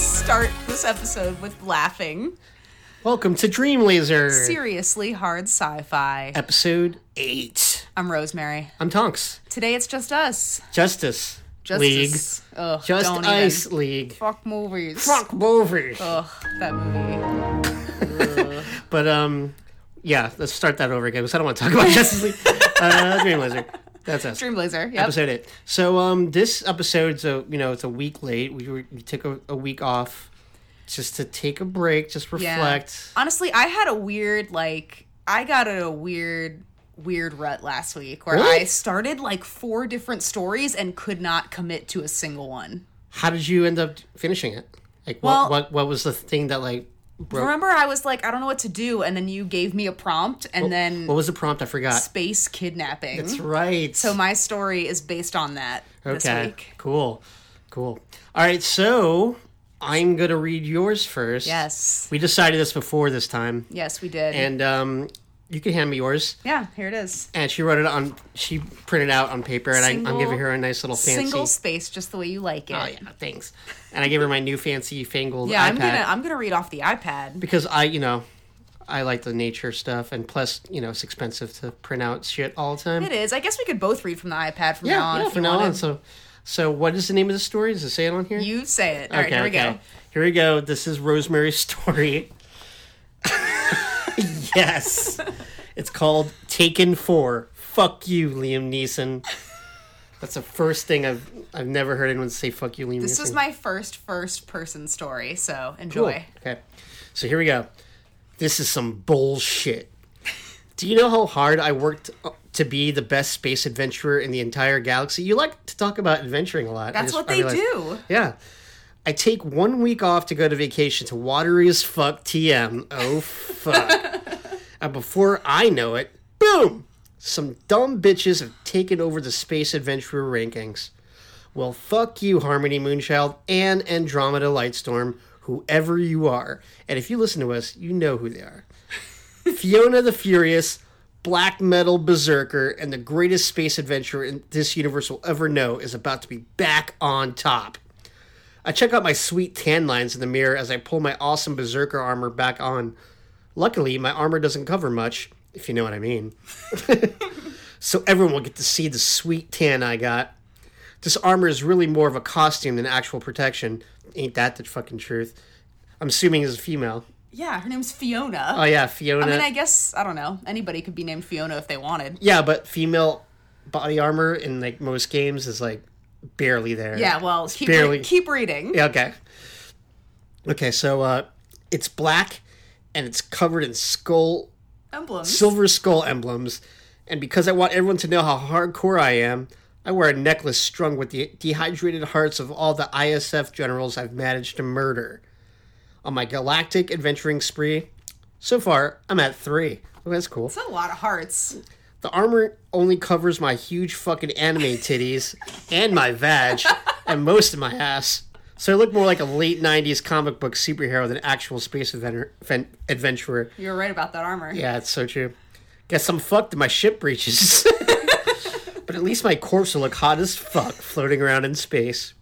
start this episode with laughing. Welcome to Dream Laser, Seriously hard sci fi. episode eight. I'm Rosemary. I'm Tonks. Today it's just us. Justice, Justice. Ugh, League, Just don't Ice Even. League. Fuck movies. Fuck movies. Ugh, that movie. But um, yeah, let's start that over again because I don't want to talk about Justice League. uh, Dream Laser. That's us. Dream Blazer. Yep. Episode eight. So um, this episode's a you know it's a week late. We were, we took a, a week off just to take a break, just Yeah. reflect. Honestly, I had a weird like I got a weird weird rut last week where Really? I started like four different stories and could not commit to a single one. How did you end up finishing it? Like Well- what what what was the thing that like broke? Remember I was like I don't know what to do and then you gave me a prompt and then What was the prompt? I forgot. space kidnapping. That's right. So my story is based on that Okay. Cool. Cool. All right. So I'm gonna read yours first. Yes. We decided this before this time, Yes, we did. and um, you can hand me yours. yeah, here it is. And she wrote it on. She printed out on paper, and I, I'm giving her a nice little fancy. Single space, just the way you like it. Oh yeah, thanks. And I gave her my new fancy fangled Yeah, iPad I'm gonna I'm gonna read off the iPad. because I, you know, I like the nature stuff, and plus, you know, it's expensive to print out shit all the time. It is. I guess we could both read from the iPad from now on yeah. From now on, so, so what is the name of the story? Does it say it on here? You say it. All right, here we go. Here we go. This is Rosemary's story. yes. It's called Taken 4. Fuck you, Liam Neeson. That's the first thing I've I've never heard anyone say fuck you, Liam Neeson. This Neeson. is my first first person story, so Cool. enjoy. Okay. So here we go. This is some bullshit. Do you know how hard I worked uh, to be the best space adventurer in the entire galaxy? You like to talk about adventuring a lot. That's just- what they realized- do. Yeah. I take one week off to go to vacation to watery as fuck TM. Oh, fuck. and before I know it, boom! Some dumb bitches have taken over the Space Adventurer rankings. Well, fuck you, Harmony Moonchild and Andromeda Lightstorm, whoever you are. And if you listen to us, you know who they are. Fiona the Furious, Black Metal Berserker, and the greatest space adventurer in this universe will ever know is about to be back on top. I check out my sweet tan lines in the mirror as I pull my awesome Berserker armor back on. Luckily, my armor doesn't cover much, if you know what I mean. so everyone will get to see the sweet tan I got. This armor is really more of a costume than actual protection. Ain't that the fucking truth? I'm assuming it's a female. Yeah, her name's Fiona. Oh yeah, Fiona. I mean, I guess I don't know. Anybody could be named Fiona if they wanted. Yeah, but female body armor in like most games is like barely there. Yeah, well, keep barely- re- keep reading. Yeah, okay. Okay, so uh it's black and it's covered in skull Emblems. silver skull emblems. And because I want everyone to know how hardcore I am, I wear a necklace strung with the dehydrated hearts of all the ISF generals I've managed to murder. On my galactic adventuring spree, so far I'm at three. Oh, that's cool. That's a lot of hearts. The armor only covers my huge fucking anime titties and my vag and most of my ass. So I look more like a late 90s comic book superhero than actual space adventure, adventurer. You're right about that armor. Yeah, it's so true. Guess I'm fucked in my ship breeches. but at least my corpse will look hot as fuck floating around in space.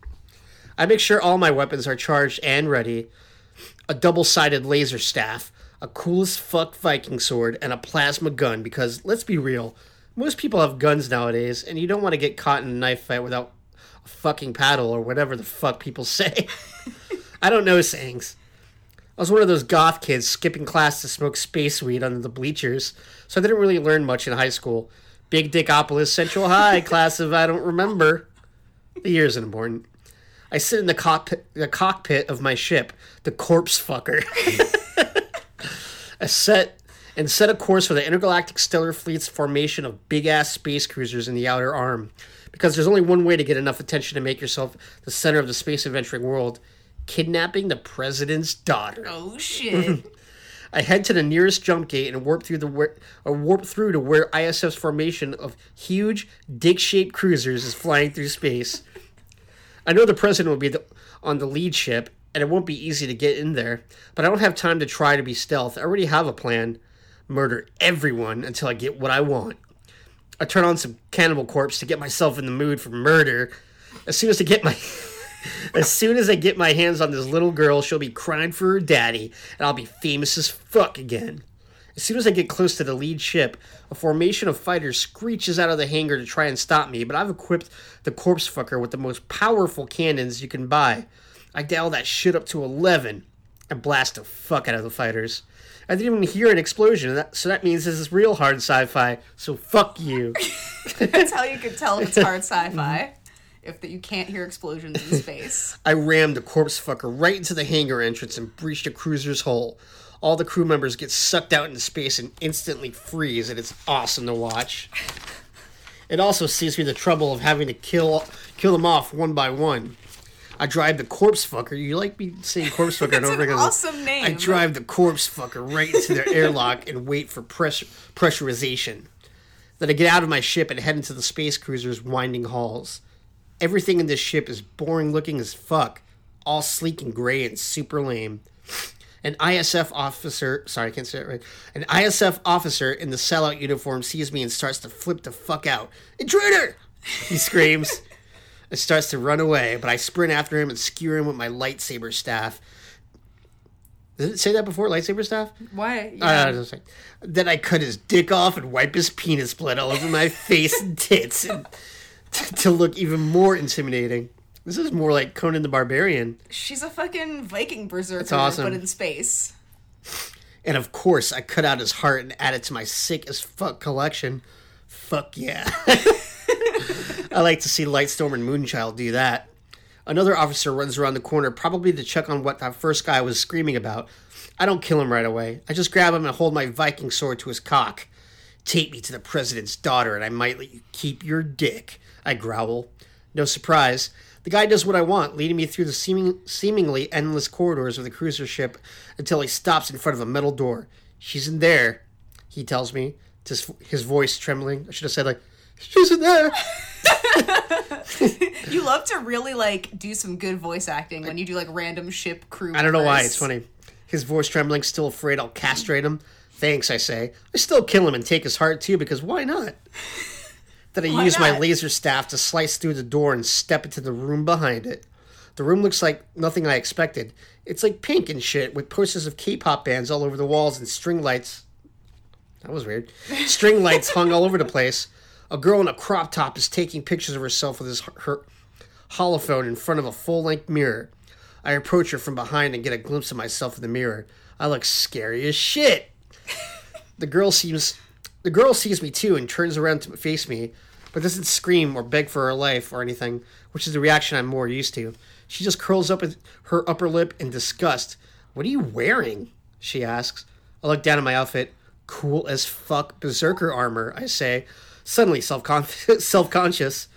I make sure all my weapons are charged and ready. A double sided laser staff, a cool as fuck Viking sword, and a plasma gun because, let's be real, most people have guns nowadays, and you don't want to get caught in a knife fight without fucking paddle or whatever the fuck people say. I don't know sayings. I was one of those goth kids skipping class to smoke space weed under the bleachers, so I didn't really learn much in high school. Big Dickopolis Central High class of I don't remember. The year isn't important. I sit in the cockpit, the cockpit of my ship, the corpse fucker. I set and set a course for the intergalactic stellar fleet's formation of big ass space cruisers in the outer arm. Because there's only one way to get enough attention to make yourself the center of the space adventuring world kidnapping the president's daughter. Oh shit. I head to the nearest jump gate and warp through the where, or warp through to where ISF's formation of huge dick-shaped cruisers is flying through space. I know the president will be the, on the lead ship, and it won't be easy to get in there. But I don't have time to try to be stealth. I already have a plan: murder everyone until I get what I want. I turn on some Cannibal Corpse to get myself in the mood for murder. As soon as I get my as soon as I get my hands on this little girl, she'll be crying for her daddy, and I'll be famous as fuck again. As soon as I get close to the lead ship, a formation of fighters screeches out of the hangar to try and stop me, but I've equipped the corpse fucker with the most powerful cannons you can buy. I dial that shit up to 11 and blast the fuck out of the fighters. I didn't even hear an explosion, so that means this is real hard sci fi, so fuck you. That's how you can tell if it's hard sci-fi. If that you can't hear explosions in space. I rammed the corpse fucker right into the hangar entrance and breached a cruiser's hull. All the crew members get sucked out into space and instantly freeze, and it's awesome to watch. It also saves me the trouble of having to kill kill them off one by one. I drive the corpse fucker. You like me saying corpse fucker and over an again? awesome name. I drive the corpse fucker right into their airlock and wait for pressure pressurization. Then I get out of my ship and head into the space cruiser's winding halls. Everything in this ship is boring looking as fuck, all sleek and gray and super lame. An ISF officer, sorry, I can't say it right. An ISF officer in the sellout uniform sees me and starts to flip the fuck out. Intruder! He screams. And starts to run away, but I sprint after him and skewer him with my lightsaber staff. Did it say that before, lightsaber staff? Why? Uh, I then I cut his dick off and wipe his penis blood all over my face and tits and t- to look even more intimidating. This is more like Conan the Barbarian. She's a fucking Viking berserker, awesome. but in space. And of course, I cut out his heart and add it to my sick as fuck collection. Fuck yeah. I like to see Lightstorm and Moonchild do that. Another officer runs around the corner, probably to check on what that first guy was screaming about. I don't kill him right away. I just grab him and hold my Viking sword to his cock. Take me to the president's daughter, and I might let you keep your dick. I growl. No surprise. The guy does what I want, leading me through the seeming, seemingly endless corridors of the cruiser ship until he stops in front of a metal door. She's in there, he tells me, his, his voice trembling. I should have said, like, she's in there. You love to really like do some good voice acting when you do like random ship crew. I don't know why. It's funny. His voice trembling, still afraid I'll castrate him. Thanks, I say. I still kill him and take his heart too, because why not? Then I Why use my laser staff to slice through the door and step into the room behind it. The room looks like nothing I expected. It's like pink and shit, with posters of K-pop bands all over the walls and string lights. That was weird. String lights hung all over the place. A girl in a crop top is taking pictures of herself with his, her holophone in front of a full-length mirror. I approach her from behind and get a glimpse of myself in the mirror. I look scary as shit. The girl seems the girl sees me too and turns around to face me, but doesn't scream or beg for her life or anything, which is the reaction I'm more used to. She just curls up her upper lip in disgust. What are you wearing? She asks. I look down at my outfit. Cool as fuck berserker armor, I say, suddenly self conscious.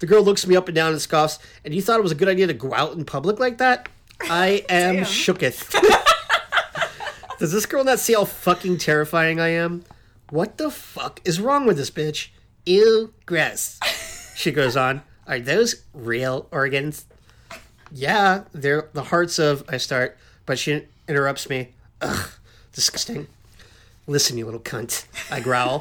The girl looks me up and down and scoffs. And you thought it was a good idea to go out in public like that? I am Damn. shooketh. Does this girl not see how fucking terrifying I am? What the fuck is wrong with this bitch? Ew, gross. She goes on. Are those real organs? Yeah, they're the hearts of. I start, but she interrupts me. Ugh, disgusting. Listen, you little cunt. I growl,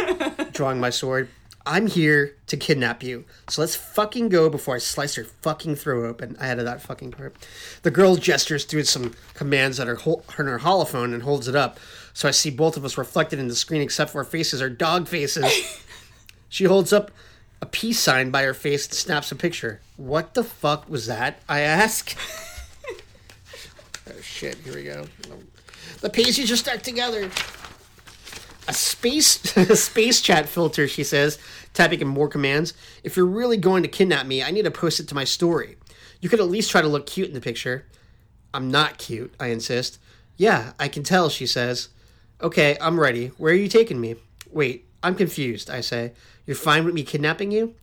drawing my sword. I'm here to kidnap you. So let's fucking go before I slice your fucking throat open. I added that fucking part. The girl gestures through some commands at her, hol- on her holophone and holds it up. So I see both of us reflected in the screen, except for our faces are dog faces. she holds up a peace sign by her face and snaps a picture. What the fuck was that? I ask. oh shit, here we go. The pieces are stuck together a space a space chat filter she says typing in more commands. If you're really going to kidnap me i need to post it to my story. You could at least try to look cute in the picture. I'm not cute i insist. Yeah i can tell she says. Okay i'm ready. Where are you taking me? Wait i'm confused i say. You're fine with me kidnapping you?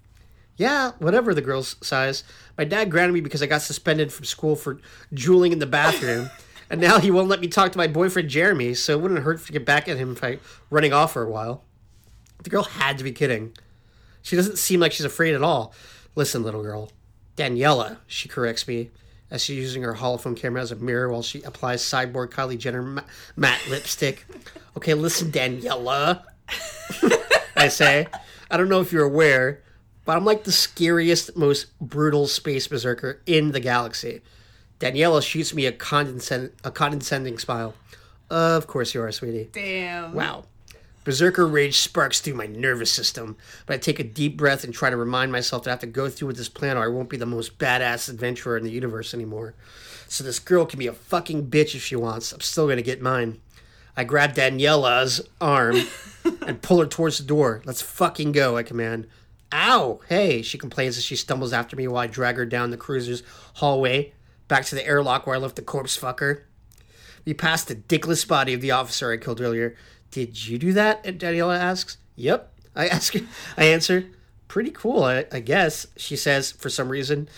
Yeah, whatever, the girl sighs. My dad grounded me because I got suspended from school for drooling in the bathroom. And now he won't let me talk to my boyfriend Jeremy, so it wouldn't hurt to get back at him if I running off for a while. The girl had to be kidding. She doesn't seem like she's afraid at all. Listen, little girl. Daniela, she corrects me, as she's using her holophone camera as a mirror while she applies cyborg Kylie Jenner ma- matte lipstick. Okay, listen, Daniela. I say. I don't know if you're aware, but I'm like the scariest, most brutal space berserker in the galaxy. Daniela shoots me a, condescend- a condescending smile. Of course you are, sweetie. Damn. Wow. Berserker rage sparks through my nervous system, but I take a deep breath and try to remind myself that I have to go through with this plan or I won't be the most badass adventurer in the universe anymore. So this girl can be a fucking bitch if she wants. I'm still gonna get mine. I grab Daniela's arm and pull her towards the door. Let's fucking go, I command. Ow! Hey, she complains as she stumbles after me while I drag her down the cruiser's hallway back to the airlock where I left the corpse fucker. We pass the dickless body of the officer I killed earlier. Did you do that? And Daniela asks. Yep. I ask. I answer. Pretty cool, I, I guess. She says for some reason.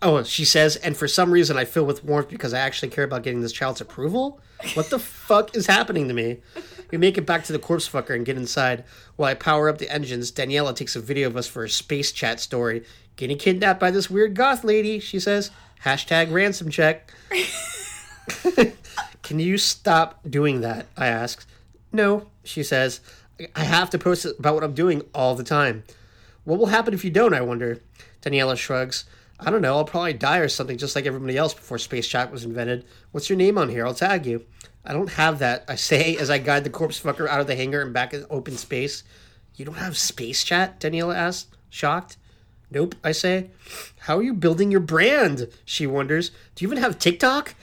Oh, she says, and for some reason I feel with warmth because I actually care about getting this child's approval. What the fuck is happening to me? We make it back to the corpse fucker and get inside. While I power up the engines, Daniela takes a video of us for a space chat story. Getting kidnapped by this weird goth lady, she says. Hashtag ransom check. Can you stop doing that? I ask. No, she says. I have to post about what I'm doing all the time. What will happen if you don't, I wonder? Daniela shrugs. I don't know, I'll probably die or something just like everybody else before Space Chat was invented. What's your name on here? I'll tag you. I don't have that, I say as I guide the corpse fucker out of the hangar and back in open space. You don't have Space Chat? Daniela asks, shocked. Nope, I say. How are you building your brand? She wonders. Do you even have TikTok?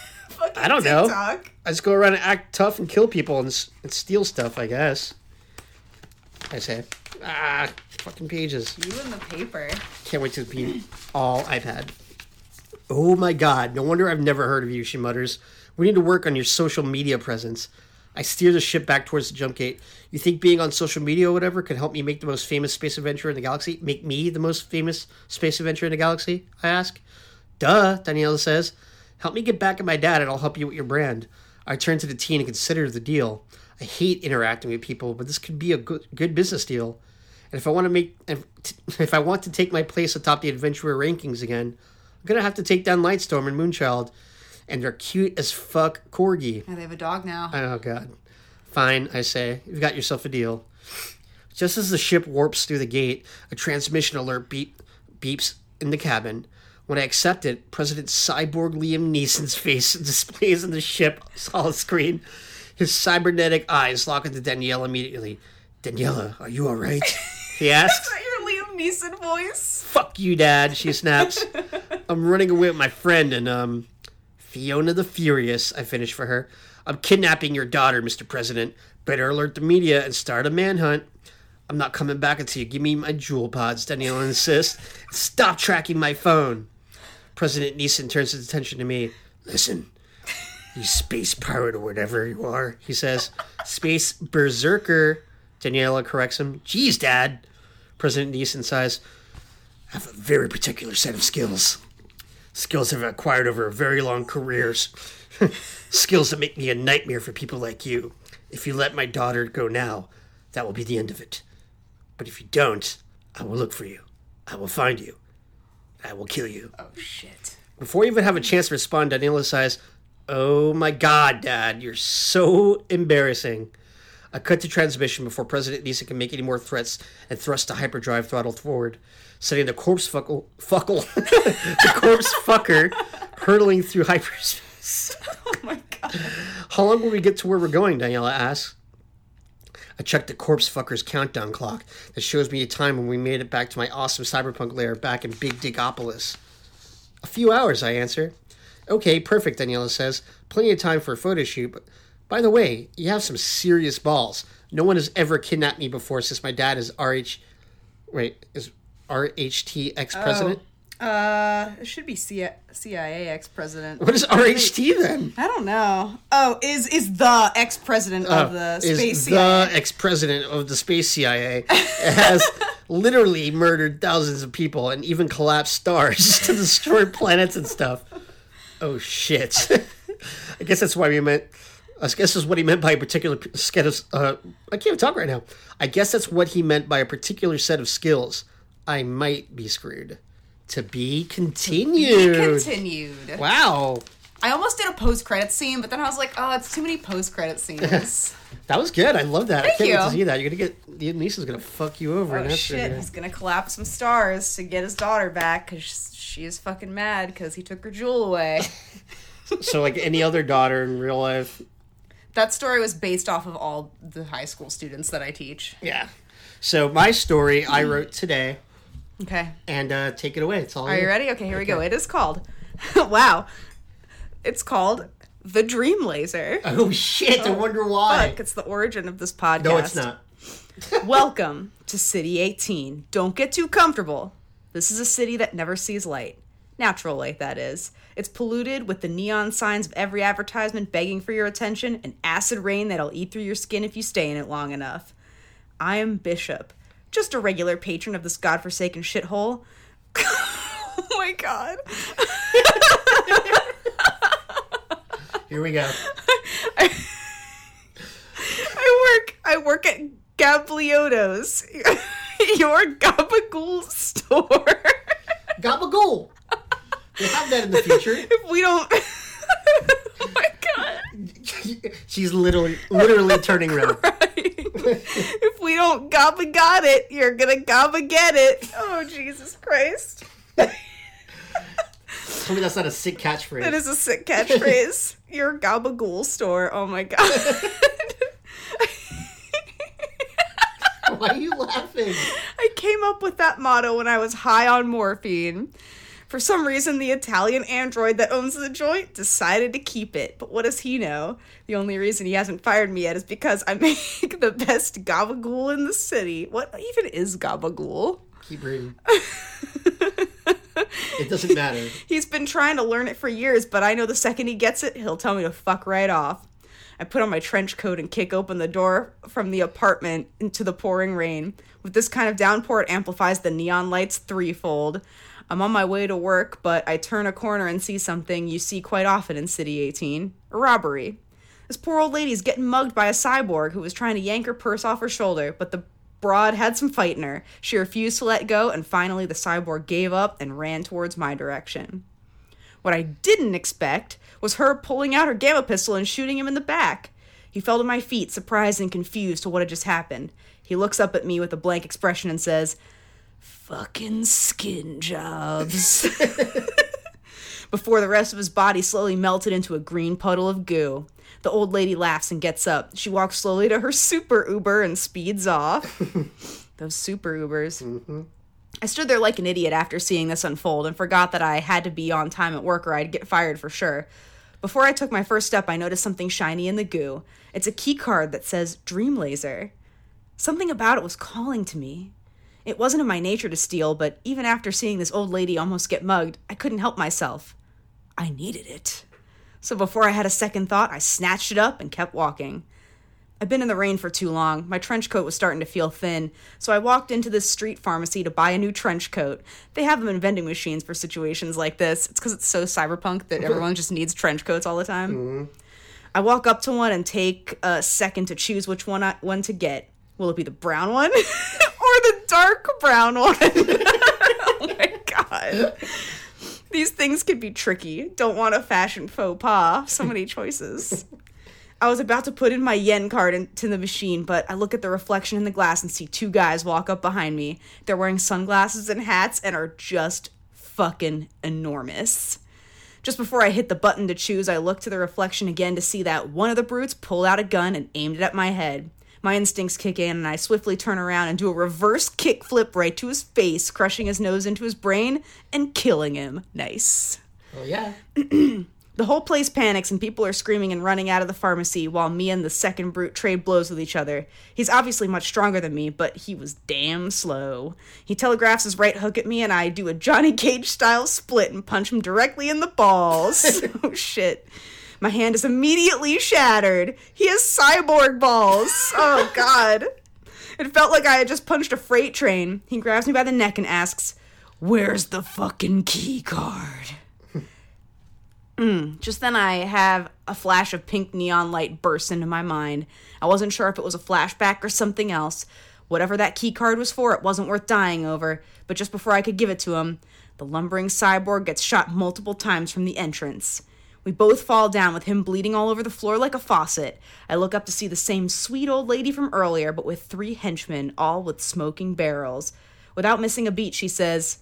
I don't know. I just go around and act tough and kill people and, s- and steal stuff, I guess. I say. Ah, fucking pages. You in the paper. Can't wait to be all iPad. Oh my god, no wonder I've never heard of you, she mutters. We need to work on your social media presence. I steer the ship back towards the jump gate. You think being on social media or whatever could help me make the most famous space adventurer in the galaxy? Make me the most famous space adventurer in the galaxy? I ask. Duh, Daniela says. Help me get back at my dad and I'll help you with your brand. I turn to the teen and consider the deal. I hate interacting with people, but this could be a good, good business deal. And if I want to make, if I want to take my place atop the adventurer rankings again, I'm gonna have to take down Lightstorm and Moonchild, and their cute as fuck corgi. Yeah, they have a dog now. Oh god. Fine, I say. You've got yourself a deal. Just as the ship warps through the gate, a transmission alert beep beeps in the cabin. When I accept it, President Cyborg Liam Neeson's face displays on the ship's solid screen. His cybernetic eyes lock into Danielle immediately. Daniela, are you alright? He asks. Is that your Liam Neeson voice? Fuck you, Dad, she snaps. I'm running away with my friend and, um, Fiona the Furious, I finish for her. I'm kidnapping your daughter, Mr. President. Better alert the media and start a manhunt. I'm not coming back until you give me my Juul pods, Daniela insists. Stop tracking my phone. President Neeson turns his attention to me. Listen, you space pirate or whatever you are, he says. Space berserker, Daniela corrects him. Geez, Dad. President Neeson sighs. I have a very particular set of skills. Skills I've acquired over very long careers. skills that make me a nightmare for people like you. If you let my daughter go now, that will be the end of it. But if you don't, I will look for you. I will find you. I will kill you. Oh shit. Before you even have a chance to respond, Daniela says, Oh my god, Dad, you're so embarrassing. I cut to transmission before President Nisa can make any more threats and thrust the hyperdrive throttle forward, setting the corpse fuckle, fuckle, the corpse fucker hurtling through hyperspace. Oh my god. How long will we get to where we're going? Daniela asks. I checked the corpse fucker's countdown clock that shows me a time when we made it back to my awesome cyberpunk lair back in Big Digopolis. A few hours, I answer. Okay, perfect, Daniela says. Plenty of time for a photo shoot. But by the way, you have some serious balls. No one has ever kidnapped me before since my dad is RH. Wait, is RHT ex president? Uh, it should be C- CIA ex president. What is RHT then? I don't know. Oh, is is the ex president of the is space the CIA? ex president of the space CIA has literally murdered thousands of people and even collapsed stars to destroy planets and stuff. Oh shit! I guess that's why we meant. I guess is what he meant by a particular set of. Uh, I can't talk right now. I guess that's what he meant by a particular set of skills. I might be screwed. To be continued. Continued. Wow. I almost did a post credit scene, but then I was like, oh, it's too many post credit scenes. That was good. I love that. Thank I can't wait you. to see that. You're gonna get Liam Neeson's gonna fuck you over. oh shit, shit. he's gonna collapse some stars to get his daughter back because she is fucking mad because he took her Juul away. So like any other daughter in real life. That story was based off of all the high school students that I teach. Yeah. So my story I wrote today, Okay. and uh, take it away. It's all Are you ready? Okay, here we go. It is called. wow. It's called The Dream Laser. Oh shit! I wonder why. Fuck, it's the origin of this podcast. no, it's not. Welcome to City 18. Don't get too comfortable. This is a city that never sees light. Natural light, that is. It's polluted with the neon signs of every advertisement begging for your attention and acid rain that'll eat through your skin if you stay in it long enough. I am Bishop, just a regular patron of this godforsaken shithole. oh my god. Here we go. I work I work at Gablioto's, your gabagool store. Gabagool. We'll have that in the future. if we don't Oh my god. She's literally, literally turning around. if we don't gabba got it, you're gonna gabba get it. Oh Jesus Christ. Tell me that's not a sick catchphrase. That is a sick catchphrase. Your gabagool store. Oh my god. Why are you laughing? I came up with that motto when I was high on morphine. For some reason, the Italian android that owns the joint decided to keep it. But what does he know? The only reason he hasn't fired me yet is because I make the best gabagool in the city. What even is gabagool? Keep reading. It doesn't matter. He's been trying to learn it for years, but I know the second he gets it, he'll tell me to fuck right off. I put on my trench coat and kick open the door from the apartment into the pouring rain. With this kind of downpour, it amplifies the neon lights threefold. I'm on my way to work, but I turn a corner and see something you see quite often in City 18 a robbery. This poor old lady's getting mugged by a cyborg who was trying to yank her purse off her shoulder, but the broad had some fight in her. She refused to let go, and finally the cyborg gave up and ran towards my direction. What I didn't expect was her pulling out her gamma pistol and shooting him in the back. He fell to my feet, surprised and confused to what had just happened. He looks up at me with a blank expression and says, Fucking skin jobs. Before the rest of his body slowly melted into a green puddle of goo. The old lady laughs and gets up. She walks slowly to her super Uber and speeds off. Those super Ubers. Mm-hmm. I stood there like an idiot after seeing this unfold and forgot that I had to be on time at work or I'd get fired for sure. Before I took my first step, I noticed something shiny in the goo. It's a key card that says Dream Laser. Something about it was calling to me. It wasn't in my nature to steal, but even after seeing this old lady almost get mugged, I couldn't help myself. I needed it. So before I had a second thought, I snatched it up and kept walking. I've been in the rain for too long. My trench coat was starting to feel thin, so I walked into this street pharmacy to buy a new trench coat. They have them in vending machines for situations like this. It's because it's so cyberpunk that everyone just needs trench coats all the time. Mm-hmm. I walk up to one and take a second to choose which one I, one to get. Will it be the brown one the dark brown one? oh my god. These things could be tricky. Don't want a fashion faux pas. So many choices. I was about to put in my yen card into the machine, but I look at the reflection in the glass and see two guys walk up behind me. They're wearing sunglasses and hats and are just fucking enormous. Just before I hit the button to choose, I look to the reflection again to see that one of the brutes pulled out a gun and aimed it at my head. My instincts kick in, and I swiftly turn around and do a reverse kick flip right to his face, crushing his nose into his brain and killing him. Nice. Oh yeah. The whole place panics and people are screaming and running out of the pharmacy while me and the second brute trade blows with each other. He's obviously much stronger than me, but he was damn slow. He telegraphs his right hook at me and I do a Johnny Cage style split and punch him directly in the balls. oh shit. My hand is immediately shattered. He has cyborg balls. Oh god. It felt like I had just punched a freight train. He grabs me by the neck and asks, Where's the fucking key card? Hmm. Just then, I have a flash of pink neon light burst into my mind. I wasn't sure if it was a flashback or something else. Whatever that key card was for, it wasn't worth dying over. But just before I could give it to him, the lumbering cyborg gets shot multiple times from the entrance. We both fall down with him bleeding all over the floor like a faucet. I look up to see the same sweet old lady from earlier, but with three henchmen, all with smoking barrels. Without missing a beat, she says,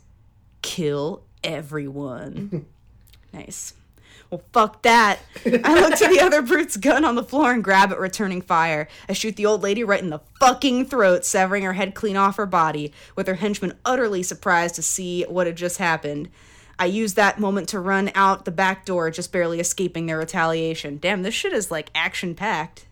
Kill everyone. nice. Well, fuck that. I look to the other brute's gun on the floor and grab it, returning fire. I shoot the old lady right in the fucking throat, severing her head clean off her body, with her henchmen utterly surprised to see what had just happened. I use that moment to run out the back door, just barely escaping their retaliation. Damn, this shit is like action packed.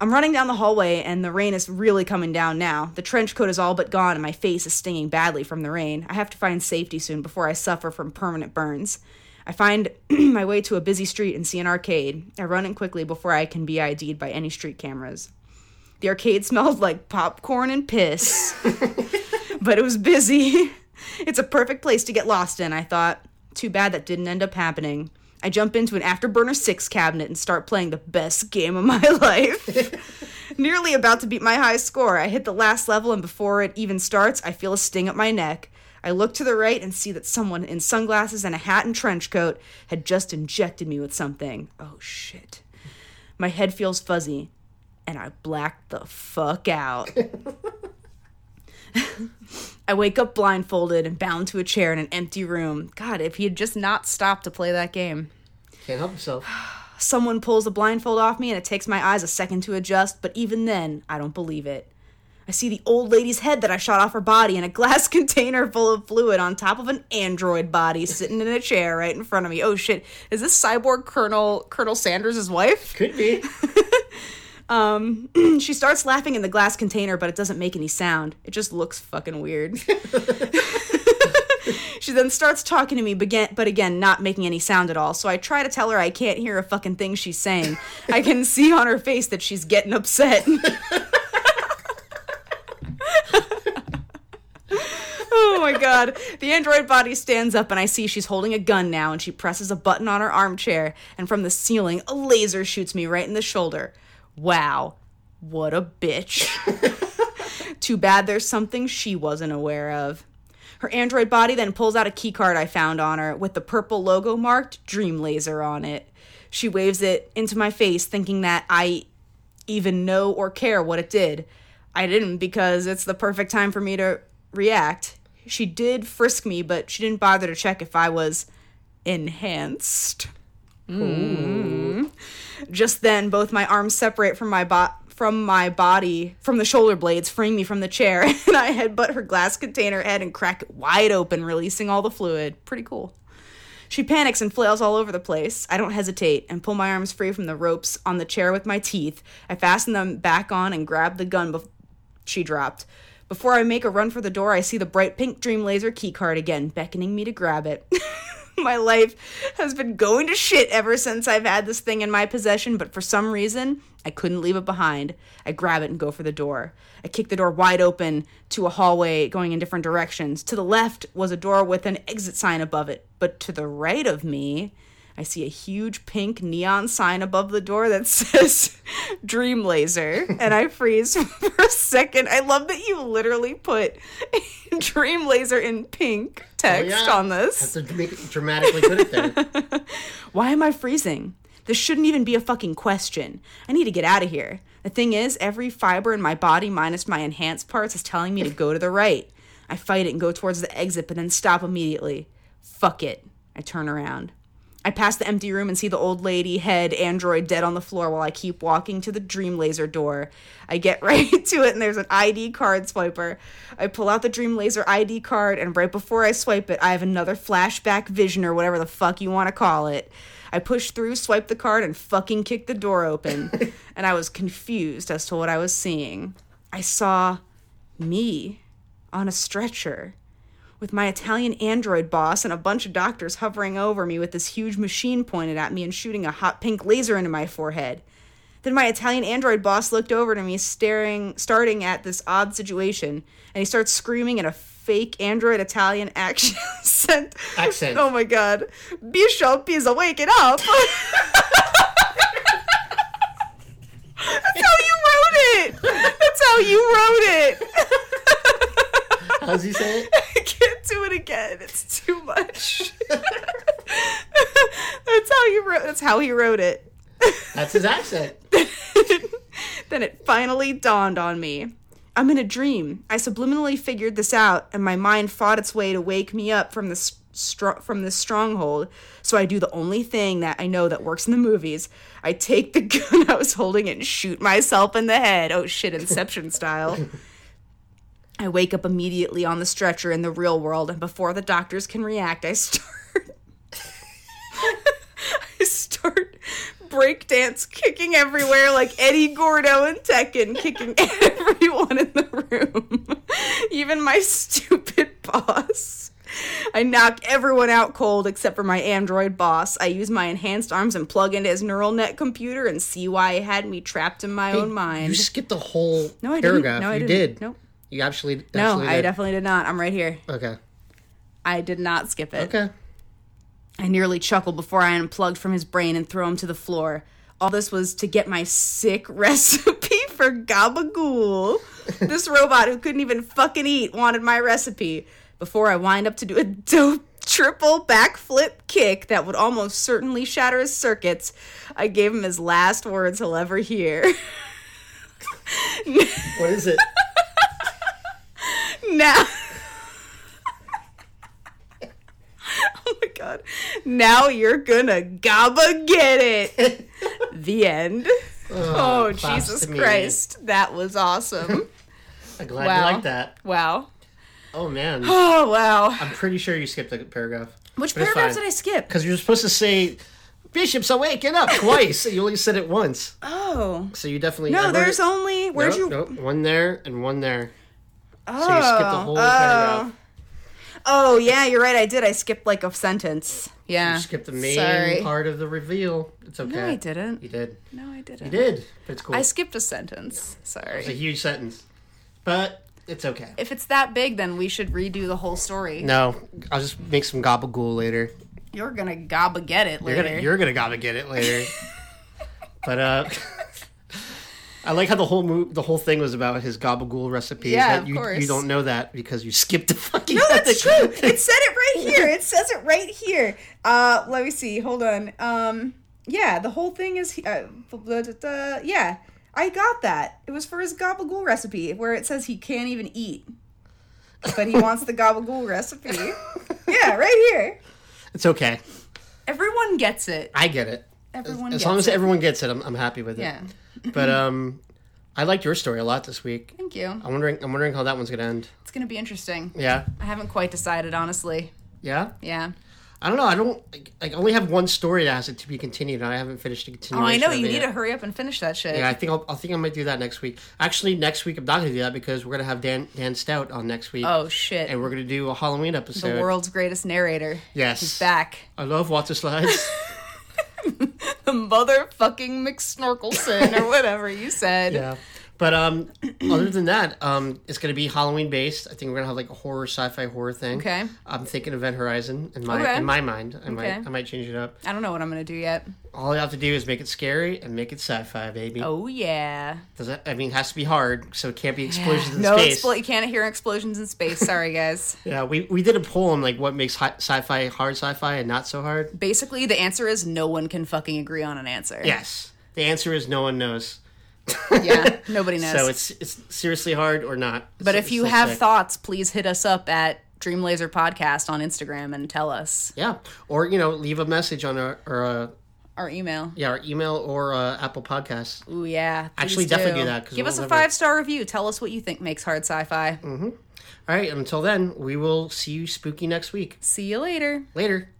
I'm running down the hallway, and the rain is really coming down now. The trench coat is all but gone, and my face is stinging badly from the rain. I have to find safety soon before I suffer from permanent burns. I find my way to a busy street and see an arcade. I run in quickly before I can be ID'd by any street cameras. The arcade smelled like popcorn and piss, but it was busy. It's a perfect place to get lost in, I thought. Too bad that didn't end up happening. I jump into an Afterburner 6 cabinet and start playing the best game of my life. Nearly about to beat my high score. I hit the last level, and before it even starts, I feel a sting up my neck. I look to the right and see that someone in sunglasses and a hat and trench coat had just injected me with something. Oh shit. My head feels fuzzy, and I blacked the fuck out. I wake up blindfolded and bound to a chair in an empty room. God, if he had just not stopped to play that game. Can't help himself. Someone pulls the blindfold off me and it takes my eyes a second to adjust, but even then, I don't believe it. I see the old lady's head that I shot off her body in a glass container full of fluid on top of an android body sitting in a chair right in front of me. Oh shit. Is this cyborg Colonel Colonel Sanders' wife? Could be. Um, she starts laughing in the glass container, but it doesn't make any sound. It just looks fucking weird. she then starts talking to me, but again, not making any sound at all. So I try to tell her I can't hear a fucking thing she's saying. I can see on her face that she's getting upset. oh my god. The android body stands up and I see she's holding a gun now and she presses a button on her armchair and from the ceiling a laser shoots me right in the shoulder. Wow. What a bitch. Too bad there's something she wasn't aware of. Her android body then pulls out a keycard I found on her with the purple logo marked Dream Laser on it. She waves it into my face, thinking that I even know or care what it did. I didn't because it's the perfect time for me to react. She did frisk me, but she didn't bother to check if I was enhanced. Mm. Just then, both my arms separate from my bot from my body from the shoulder blades, freeing me from the chair, and I headbutt her glass container head and crack it wide open, releasing all the fluid. Pretty cool. She panics and flails all over the place. I don't hesitate and pull my arms free from the ropes on the chair with my teeth. I fasten them back on and grab the gun she dropped. Before I make a run for the door, I see the bright pink Dream Laser keycard again, beckoning me to grab it. my life has been going to shit ever since I've had this thing in my possession, but for some reason, I couldn't leave it behind. I grab it and go for the door. I kick the door wide open to a hallway going in different directions. To the left was a door with an exit sign above it, but to the right of me, I see a huge pink neon sign above the door that says Dream Laser, and I freeze for a second. I love that you literally put Dream Laser in pink text Oh, yeah. on this. Have to make it dramatically put it there. Why am I freezing? This shouldn't even be a fucking question. I need to get out of here. The thing is, every fiber in my body, minus my enhanced parts, is telling me to go to the right. I fight it and go towards the exit, but then stop immediately. Fuck it. I turn around. I pass the empty room and see the old lady head android dead on the floor while I keep walking to the dream laser door. I get right to it and there's an ID card swiper. I pull out the dream laser ID card and right before I swipe it, I have another flashback vision or whatever the fuck you want to call it. I push through, swipe the card, and fucking kick the door open. and I was confused as to what I was seeing. I saw me on a stretcher with my Italian android boss and a bunch of doctors hovering over me with this huge machine pointed at me and shooting a hot pink laser into my forehead. Then my Italian android boss looked over to me, staring, starting at this odd situation, and he starts screaming in a fake android Italian accent. Accent. Oh my god. Bishop is waking up. That's how you wrote it. That's how you wrote it. How's he say it? I can't do it again. It's too much. that's how he wrote. That's how he wrote it. That's his accent. then it finally dawned on me. I'm in a dream. I subliminally figured this out, and my mind fought its way to wake me up from this str- from this stronghold. So I do the only thing that I know that works in the movies. I take the gun I was holding and shoot myself in the head. Oh shit, Inception style. I wake up immediately on the stretcher in the real world, and before the doctors can react, I start. I start breakdance kicking everywhere like Eddie Gordo and Tekken, kicking everyone in the room, even my stupid boss. I knock everyone out cold except for my android boss. I use my enhanced arms and plug into his neural net computer and see why he had me trapped in my own mind. You just skipped the whole no, I didn't. paragraph. No, I you didn't. did. Nope. You actually. No, actually I definitely did not. I'm right here. Okay. I did not skip it. Okay. I nearly chuckled before I unplugged from his brain and threw him to the floor. All this was to get my sick recipe for gabagool. this robot who couldn't even fucking eat wanted my recipe before I wind up to do a dope triple backflip kick that would almost certainly shatter his circuits. I gave him his last words he'll ever hear. What is it? Now. oh my god. Now you're gonna gabba get it. the end. Oh, oh claps Jesus. Christ. That was awesome. I'm glad Wow. you like that. wow. Oh man. Oh, wow. I'm pretty sure you skipped a paragraph. Which paragraph did I skip? Because you're supposed to say, "Bishop's awaken up" twice. you only said it once, Oh. so you definitely. No, there's it- only. Where'd Nope, you. nope, one there and one there. Oh, So you skipped the whole oh. paragraph. Oh, yeah, you're right. I did. I skipped like a sentence. Yeah. You skipped the main Sorry. part of the reveal. It's okay. No, I didn't. You did. No, I didn't. You did. But it's cool. I skipped a sentence. Sorry. It's a huge sentence, but it's okay. If it's that big, then we should redo the whole story. No, I'll just make some gabagool later. You're gonna gobba get it You're later. gonna you're gonna gotta get it later. but uh I like how the whole mo- the whole thing was about his gabagool recipe. Yeah, that of you, course. You don't know that because you skipped the fucking. no, that's true. It said it right here. It says it right here. Uh, let me see. Hold on. Um, yeah, the whole thing is. Uh, blah, blah, blah. yeah, I got that. It was for his gabagool recipe, where it says he can't even eat, but he wants the gabagool recipe. Yeah, right here. It's okay. Everyone gets it. I get it. Everyone As gets long as it. everyone gets it, I'm, I'm happy with it. Yeah. But um, I liked your story a lot this week. Thank you. I'm wondering. I'm wondering how that one's gonna end. It's gonna be interesting. Yeah. I haven't quite decided, honestly. Yeah. Yeah. I don't know. I don't. Like, I only have one story that has it to be continued, and I haven't finished the continuation. Oh. I know. You need yet. to hurry up and finish that shit. Yeah, I think I'll, I think I might do that next week. Actually, next week I'm not gonna do that because we're gonna have Dan Dan Stout on next week, Oh shit. and we're gonna do a Halloween episode. the world's greatest narrator. yes, He's back. I love water slides. the motherfucking McSnorkelson or whatever you said. yeah, but um, other than that, um, it's gonna be Halloween based. I think we're gonna have like a horror, sci-fi horror thing. Okay. I'm thinking Event Horizon in my Okay. in my mind. I Okay. might I might change it up. I don't know what I'm gonna do yet. All you have to do is make it scary and make it sci-fi, baby. Oh yeah. Does that? I mean, it has to be hard, so it can't be explosions in no, space. expl- you can't hear explosions in space. Sorry, guys. yeah, we we did a poll on like what makes hi- sci-fi hard sci-fi and not so hard. Basically, the answer is no one can fucking agree on an answer. Yes. The answer is no one knows. Yeah. Nobody knows. So it's it's seriously hard or not. but It's- if you have sick. thoughts, please hit us up at Dream Laser Podcast on Instagram and tell us yeah, or you know, leave a message on our, our uh, our email. yeah our email or uh, Apple Podcasts. Ooh yeah. Actually, please definitely do that, Give we'll us a five star review. Tell us what you think makes hard sci-fi. All right, until then, we will see you spooky next week. See you later. Later.